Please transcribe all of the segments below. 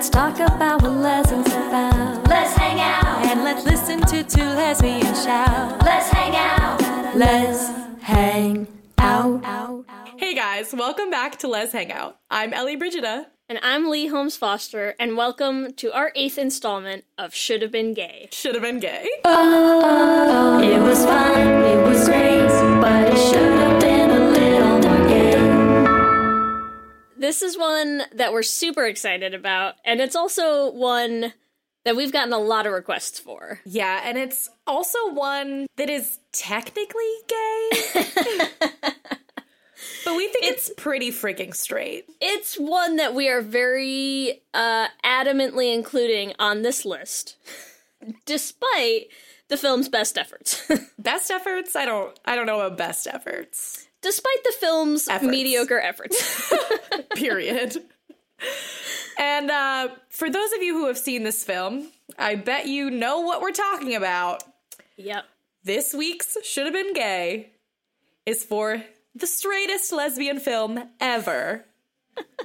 And let's talk about what lessons about. Let's hang out. And let's listen to two lesbians shout. Let's hang out. Let's hang out. Hey guys, welcome back to Let's Hang Out. I'm Ellie Brigida. And I'm Leigh Holmes Foster, and welcome to our eighth installment of Should Have Been Gay. Should have been gay. Oh, it was fun, it was great, but it should have This is one that we're super excited about, and it's also one that we've gotten a lot of requests for. Yeah, and it's also one that is technically gay. but we think it's, pretty freaking straight. It's one that we are very uh, adamantly including on this list, despite the film's best efforts. Best efforts? I don't I don't know about best efforts. Despite the film's Efforts. mediocre efforts. Period. and uh, for those of you who have seen this film, I bet you know what we're talking about. yep. This week's Should Have Been Gay is for the straightest lesbian film ever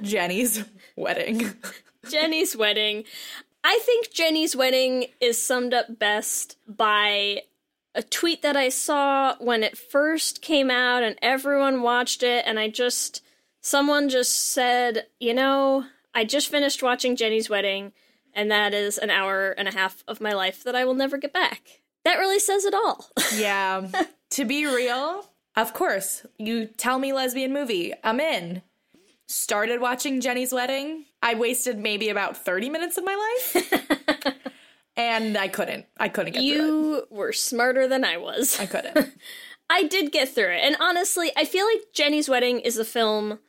Jenny's Wedding. Jenny's wedding. I think Jenny's wedding is summed up best by a tweet that I saw when it first came out and everyone watched it and I just someone just said, "You know, I just finished watching Jenny's wedding and that is an hour and a half of my life that I will never get back." That really says it all. Yeah. to be real, of course, you tell me lesbian movie, I'm in. Started watching Jenny's Wedding. I wasted maybe about 30 minutes of my life. and I couldn't. I couldn't get through it. you were smarter than I was. I couldn't. I did get through it. And honestly, I feel like Jenny's Wedding is a film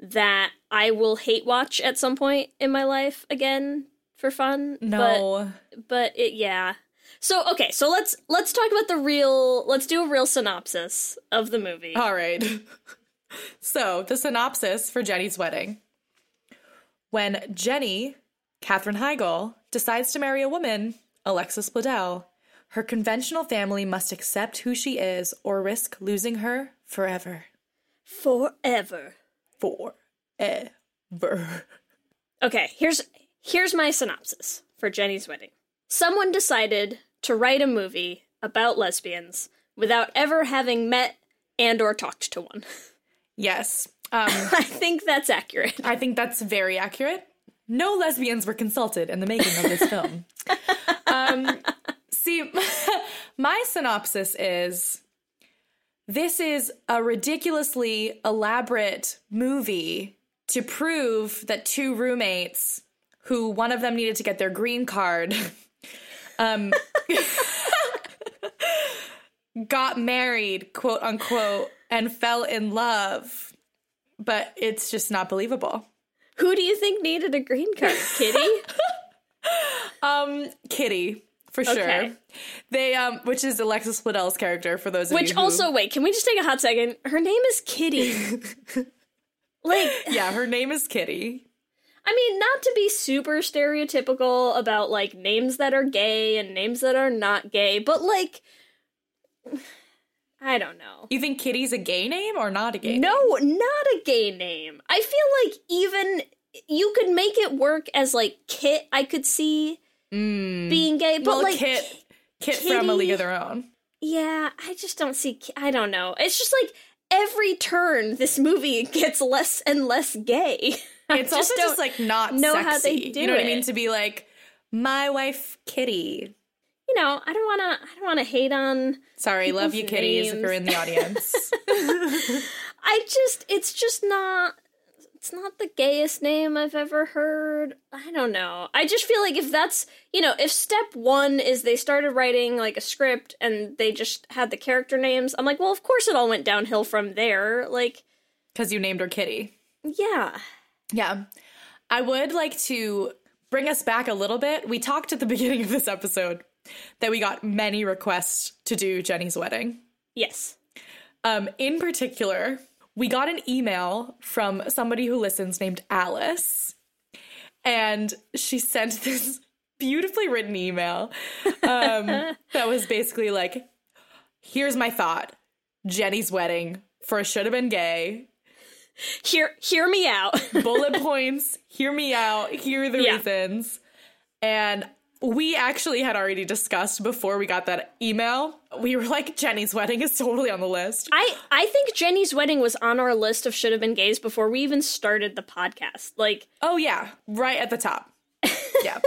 that I will hate watch at some point in my life again for fun. No. But, but it yeah. So okay, so let's let's talk about the real let's do a real synopsis of the movie. All right. so, the synopsis for Jenny's wedding. When Jenny, Katherine Heigl, decides to marry a woman, Alexis Bledel, her conventional family must accept who she is or risk losing her forever. Forever. Forever. Okay, here's here's my synopsis for Jenny's wedding. Someone decided to write a movie about lesbians without ever having met and or talked to one. Yes. Um, I think that's accurate. I think that's very accurate. No lesbians were consulted in the making of this film. um, see, my synopsis is this is a ridiculously elaborate movie to prove that two roommates, who one of them needed to get their green card, um, got married, quote unquote, and fell in love. But it's just not believable. Who do you think needed a green card, Kitty? Um, Kitty, for sure. Okay. They um, which is Alexis Bledel's character for those of Which who, also, wait, can we just take a hot second? Her name is Kitty. like, yeah, her name is Kitty. I mean, not to be super stereotypical about like names that are gay and names that are not gay, but like, I don't know. You think Kitty's a gay name or not a gay? name? No, not a gay name. I feel like even you could make it work as like Kit. I could see being gay, but Mm. Well, like Kit, Kit Kitty- from A League of Their Own. Yeah, I just don't see. I don't know. It's just like every turn, this movie gets less and less gay. It's also just like not know sexy. how they do you know what I mean? To be like my wife Kitty. You know, I don't want to. I don't want to hate on. Sorry, love you People's kitties if you're in the audience. I just. It's just not. It's not the gayest name I've ever heard. I don't know. I just feel like if that's, you know, if step one is they started writing like a script and they just had the character names, I'm like, well, of course it all went downhill from there. Like, Because you named her Kitty. yeah. Yeah. I would like to bring us back a little bit. We talked at the beginning of this episode that we got many requests to do Jenny's wedding. Yes. Um, in particular, we got an email from somebody who listens named Alice, and she sent this beautifully written email um, that was basically like, "Here's my thought: Jenny's wedding for a should have been gay. Hear hear me out. Bullet points. Hear me out. Here are the Yeah. reasons." And we actually had already discussed before we got that email. We were like, Jenny's wedding is totally on the list. I I think Jenny's wedding was on our list of should have been gays before we even started the podcast. Like, Oh yeah, right at the top. Yeah.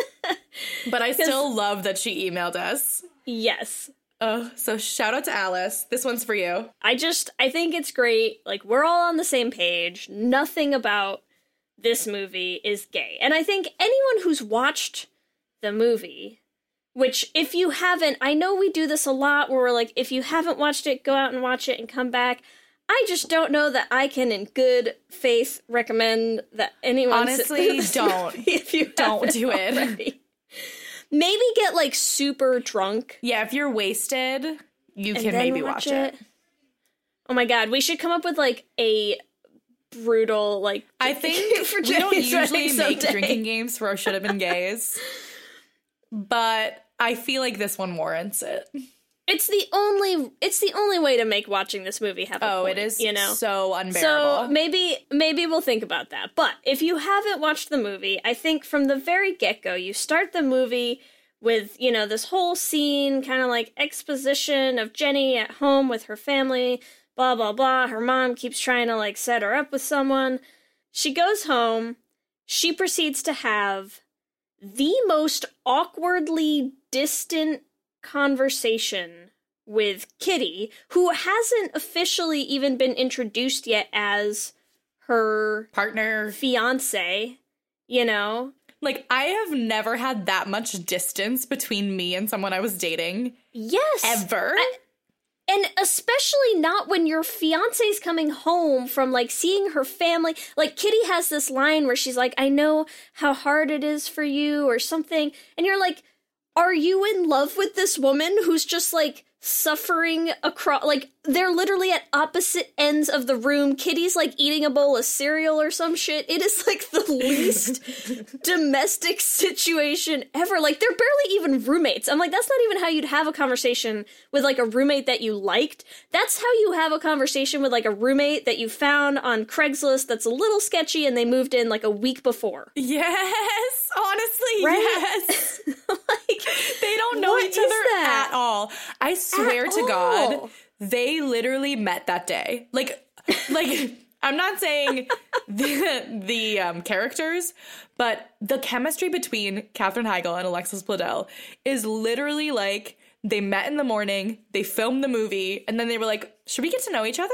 but I still love that she emailed us. yes. Oh, so shout out to Alice. This one's for you. I just I think it's great. Like we're all on the same page. Nothing about this movie is gay. And I think anyone who's watched the movie, which if you haven't, I know we do this a lot where we're like if you haven't watched it, go out and watch it and come back. I just don't know that I can in good faith recommend that anyone Honestly, don't. if you Don't do it. already. Maybe get like super drunk Yeah, if you're wasted, you can maybe watch, it. Oh my god, we should come up with like a brutal like. I think for we don't usually make someday. drinking games for our should have been gays. but I feel like this one warrants it. It's the only. It's the only way to make watching this movie have. Oh, point, it is You know. so unbearable. So maybe maybe we'll think about that. But if you haven't watched the movie, I think from the very get go, you start the movie with you know this whole scene, kind of like exposition of Jenny at home with her family. Blah blah blah. Her mom keeps trying to like set her up with someone. She goes home. She proceeds to have the most awkwardly distant conversation with Kitty, who hasn't officially even been introduced yet as her Partner fiance, you know? Like, I have never had that much distance between me and someone I was dating Yes. ever. And especially not when your fiance's coming home from like seeing her family. Like Kitty has this line where she's like, I know how hard it is for you or something. And you're like, are you in love with this woman who's just like suffering across like they're literally at opposite ends of the room kitty's like eating a bowl of cereal or some shit it is like the least domestic situation ever like they're barely even roommates i'm like that's not even how you'd have a conversation with like a roommate that you liked that's how you have a conversation with like a roommate that you found on craigslist that's a little sketchy and they moved in like a week before yes, honestly, Right? yes. like They don't know each other that? at all. I swear to God, all. They literally met that day. Like, like I'm not saying the the um, characters, but the chemistry between Katherine Heigl and Alexis Bledel is literally like they met in the morning, they filmed the movie, and then they were like, "Should we get to know each other?"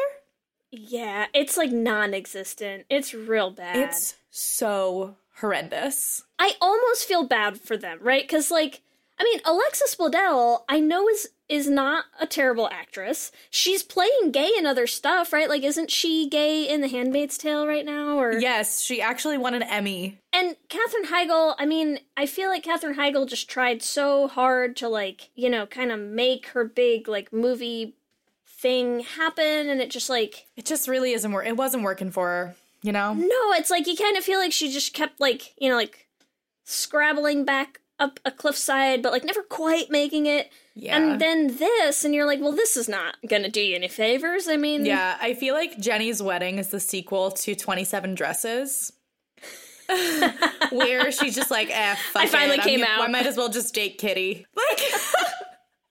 Yeah, it's like non-existent. It's real bad. It's so horrendous. I almost feel bad for them, right? Cuz like I mean, Alexis Bledel, I know is is not a terrible actress. She's playing gay in other stuff, right? Like isn't she gay in The Handmaid's Tale right now or Yes, she actually won an Emmy. And Katherine Heigl, I mean, I feel like Katherine Heigl just tried so hard to like, you know, kind of make her big like movie thing happen and it just like It just really isn't work. It wasn't working for her. You know. No, it's like you kind of feel like she just kept like, you know, like scrabbling back up a cliffside, but like never quite making it. Yeah. And then this, and you're like, well, this is not gonna do you any favors. I mean, Yeah, I feel like Jenny's wedding is the sequel to 27 Dresses. Where she's just like, eh, fuck I finally it. came I'm- out. I might as well just date Kitty. Like,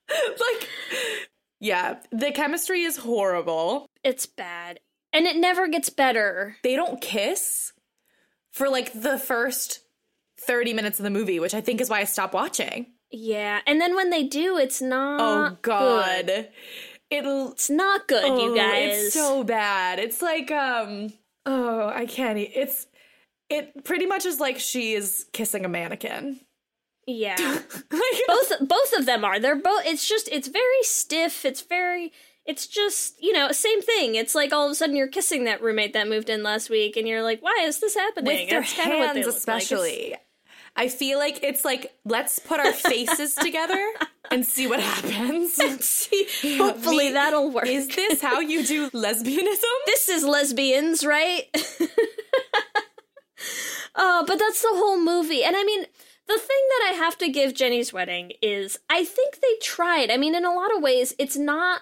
like, yeah, the chemistry is horrible. it's bad. And it never gets better. They don't kiss for like the first 30 minutes of the movie, which I think is why I stopped watching. Yeah, and then when they do, it's not. Oh god. good. It'll it's not good, you Oh, guys. It's so bad. It's like um oh, I can't e- it's it pretty much is like she is kissing a mannequin. yeah, both both of them are. They're both. It's just it's very stiff. It's very. It's just you know same thing. It's like all of a sudden you're kissing that roommate that moved in last week, and you're like, why is this happening? with their That's kinda what they hands look like. I feel like it's like let's put our faces together and see what happens. See, hopefully We- that'll work. Is this how you do lesbianism? this is lesbians, right? oh, but that's the whole movie. And I mean, the thing that I have to give Jenny's Wedding is I think they tried. I mean, in a lot of ways, it's not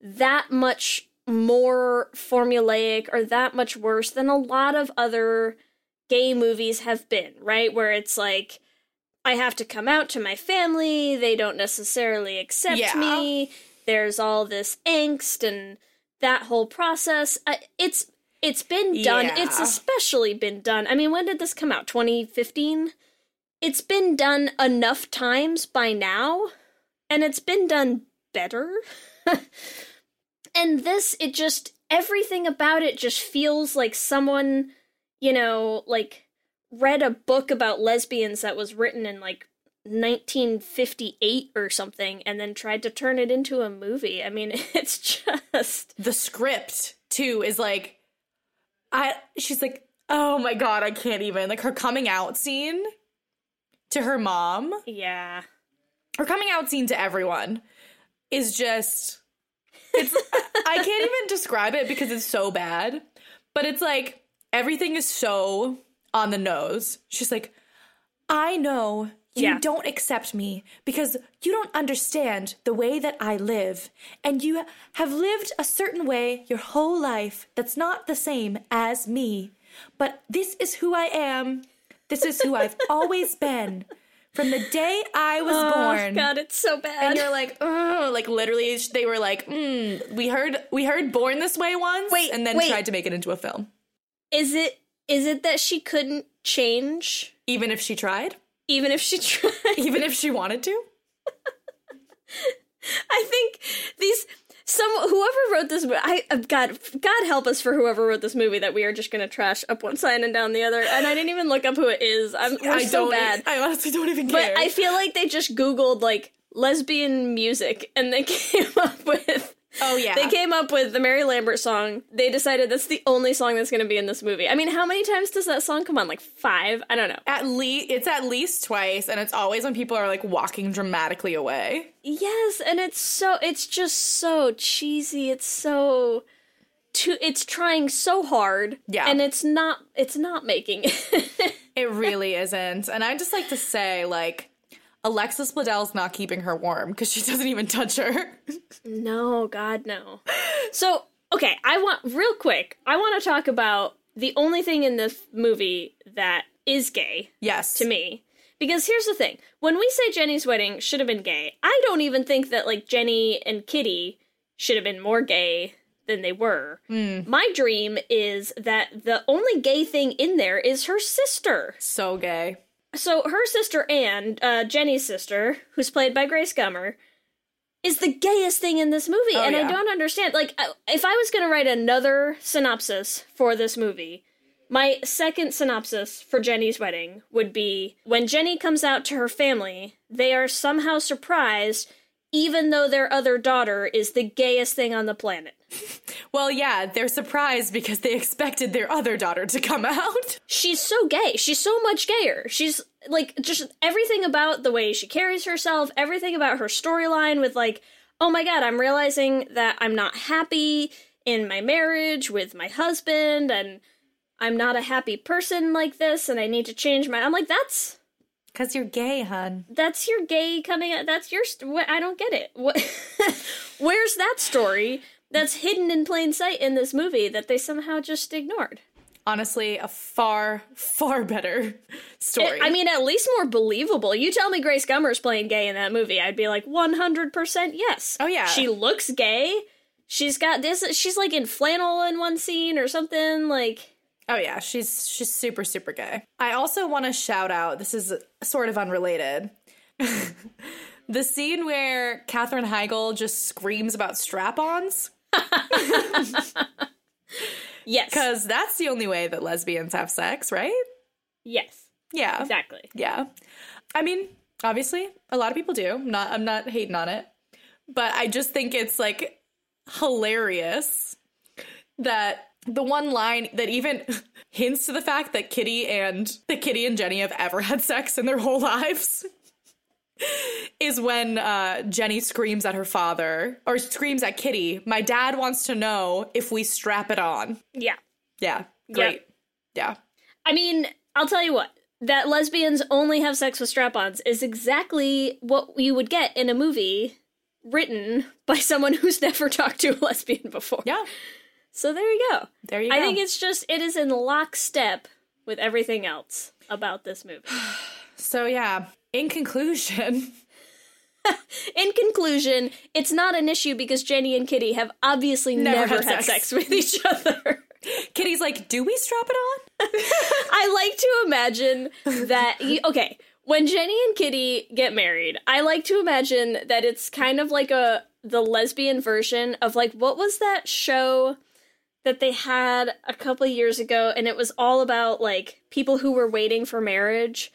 that much more formulaic or that much worse than a lot of other gay movies have been, right? Where it's like, I have to come out to my family, they don't necessarily accept Yeah. me. There's all this angst and that whole process. Uh, it's it's been done. It's especially been done. I mean, when did this come out? 2015? It's been done enough times by now, and it's been done better. and this, it just, everything about it just feels like someone, you know, like read a book about lesbians that was written in like 1958 or something and then tried to turn it into a movie. I mean, it's just. the script too is like I she's like, "Oh my god, I can't even." Like her coming out scene to her mom, Yeah. her coming out scene to everyone is just it's I can't even describe it because it's so bad. But it's like everything is so on the nose. She's like, "I know you Yeah. don't accept me because you don't understand the way that I live. And you have lived a certain way your whole life that's not the same as me. But this is who I am. This is who I've always been. From the day I was born. Oh, God, it's so bad. And you're like, oh, like literally, they were like, mm, we heard, we heard "Born This Way" once, Wait, and then wait. tried to make it into a film, is it is it that she couldn't change even if she tried, even if she tried? even if she wanted to. I think these some whoever wrote this I uh, God God help us for whoever wrote this movie that we are just gonna trash up one side and down the other. And I didn't even look up who it is. I'm we're I so bad. I honestly don't even care But. I feel like they just Googled like lesbian music and they came up with oh yeah, they came up with the Mary Lambert song. They decided that's the only song that's going to be in this movie. I mean, how many times does that song come on? Like five? I don't know. at least it's at least twice, and it's always when people are like walking dramatically away. Yes, and it's so it's just so cheesy. It's so too it's trying so hard. Yeah. And it's not it's not making it. It really isn't, and I just like to say like. Alexis Bledel's not keeping her warm because she doesn't even touch her. no, god no. So, okay, I want real quick. I want to talk about the only thing in this movie that is gay yes, to me. Because here's the thing. When we say Jenny's wedding should have been gay, I don't even think that like Jenny and Kitty should have been more gay than they were. Hmm. My dream is that the only gay thing in there is her sister. so gay. So her sister Anne, uh, Jenny's sister, who's played by Grace Gummer, is the gayest thing in this movie, Oh, and I don't understand. Like, if I was gonna write another synopsis for this movie, my second synopsis for Jenny's wedding would be when Jenny comes out to her family, they are somehow surprised, even though their other daughter is the gayest thing on the planet. Well, yeah, they're surprised because they expected their other daughter to come out. she's so gay. She's so much gayer. She's like just everything about the way she carries herself, everything about her storyline with like, oh my god, I'm realizing that I'm not happy in my marriage with my husband and I'm not a happy person like this and I need to change my I'm like that's Because you're gay, hun. that's your gay coming out that's your st- what I don't get it. What Where's that story that's hidden in plain sight in this movie that they somehow just ignored? Honestly, a far, far better story. I mean, at least more believable. You tell me Grace Gummer's playing gay in that movie, I'd be like 100% yes. Oh, yeah. She looks gay. She's got this, she's like in flannel in one scene or something. Like, Oh yeah, she's she's super super gay. I also want to shout out. This is sort of unrelated. the scene where Katherine Heigl just screams about strap-ons Yes. because that's the only way that lesbians have sex, right? Yes. Yeah, Exactly. yeah. I mean, obviously, a lot of people do. I'm not I'm not hating on it, but I just think it's like hilarious that the one line that even hints to the fact that Kitty and that Kitty and Jenny have ever had sex in their whole lives is when uh, Jenny screams at her father or screams at Kitty. My dad wants to know if we strap it on. Yeah. Yeah, great. Yeah, I mean, I'll tell you what. That lesbians only have sex with strap-ons is exactly what you would get in a movie written by someone who's never talked to a lesbian before. yeah. So there you go. There you go. I think it's just it is in lockstep with everything else about this movie. so. Yeah. In conclusion. In conclusion, it's not an issue because Jenny and Kitty have obviously Never never, had had, sex. sex. with each other. Kitty's like, do we strap it on? I like to imagine that okay, when Jenny and Kitty get married, I like to imagine that it's kind of like a the lesbian version of like what was that show that they had a couple years ago and it was all about like people who were waiting for marriage,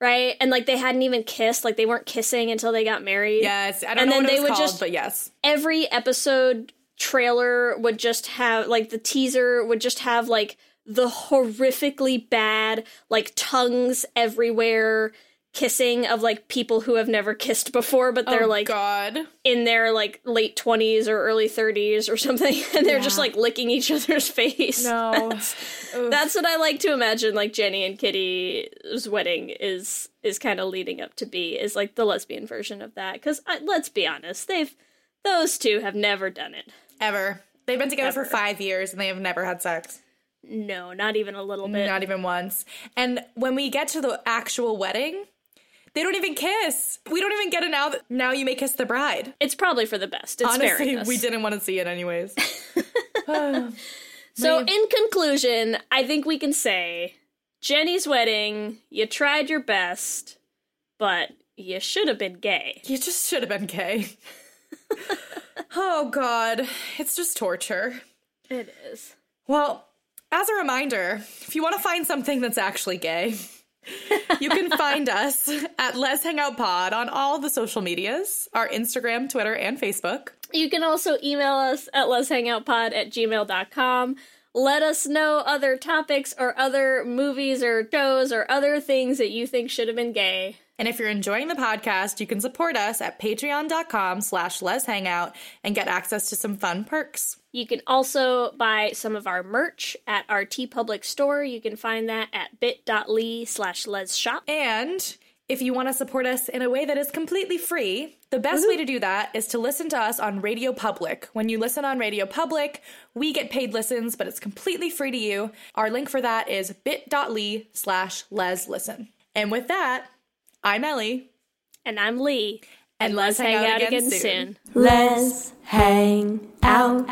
right? And like they hadn't even kissed, like they weren't kissing until they got married. Yes, I don't And know then what it they was would called, just- but yes. every episode trailer would just have like the teaser would just have like the horrifically bad like tongues everywhere kissing of like people who have never kissed before but they're oh, like God. in their like late 20s or early 30s or something and they're just like licking each other's face No. Oof. that's what i like to imagine like jenny and kitty's wedding is is kind of leading up to be is like the lesbian version of that because let's be honest they've those two have never done it Ever. They've been together for five years and they have never had sex. No, not even a little bit. Not even once. And when we get to the actual wedding, they don't even kiss. We don't even get it now that now you may kiss the bride. it's probably for the best. It's Honestly, we didn't want to see it anyways. So, in conclusion, I think we can say Jenny's wedding, you tried your best, but you should have been gay. you just should have been gay. oh God. It's just torture. It is. Well, as a reminder, if you want to find something that's actually gay, you can find us at Les Hangout Pod on all the social medias our Instagram, Twitter, and Facebook. You can also email us at letshangoutpod at gmail.com. Let us know other topics or other movies or shows or other things that you think should have been gay. And if you're enjoying the podcast, you can support us at patreon.com slash Les Hangout and get access to some fun perks. You can also buy some of our merch at our TeePublic store. You can find that at bit.ly slash les shop. And if you want to support us in a way that is completely free, the best way to do that is to listen to us on RadioPublic. When you listen on RadioPublic, we get paid listens, but it's completely free to you. Our link for that is bit.ly slash les listen. And with that, I'm Ellie. And I'm Leigh. And let's hang out again soon. Let's hang out.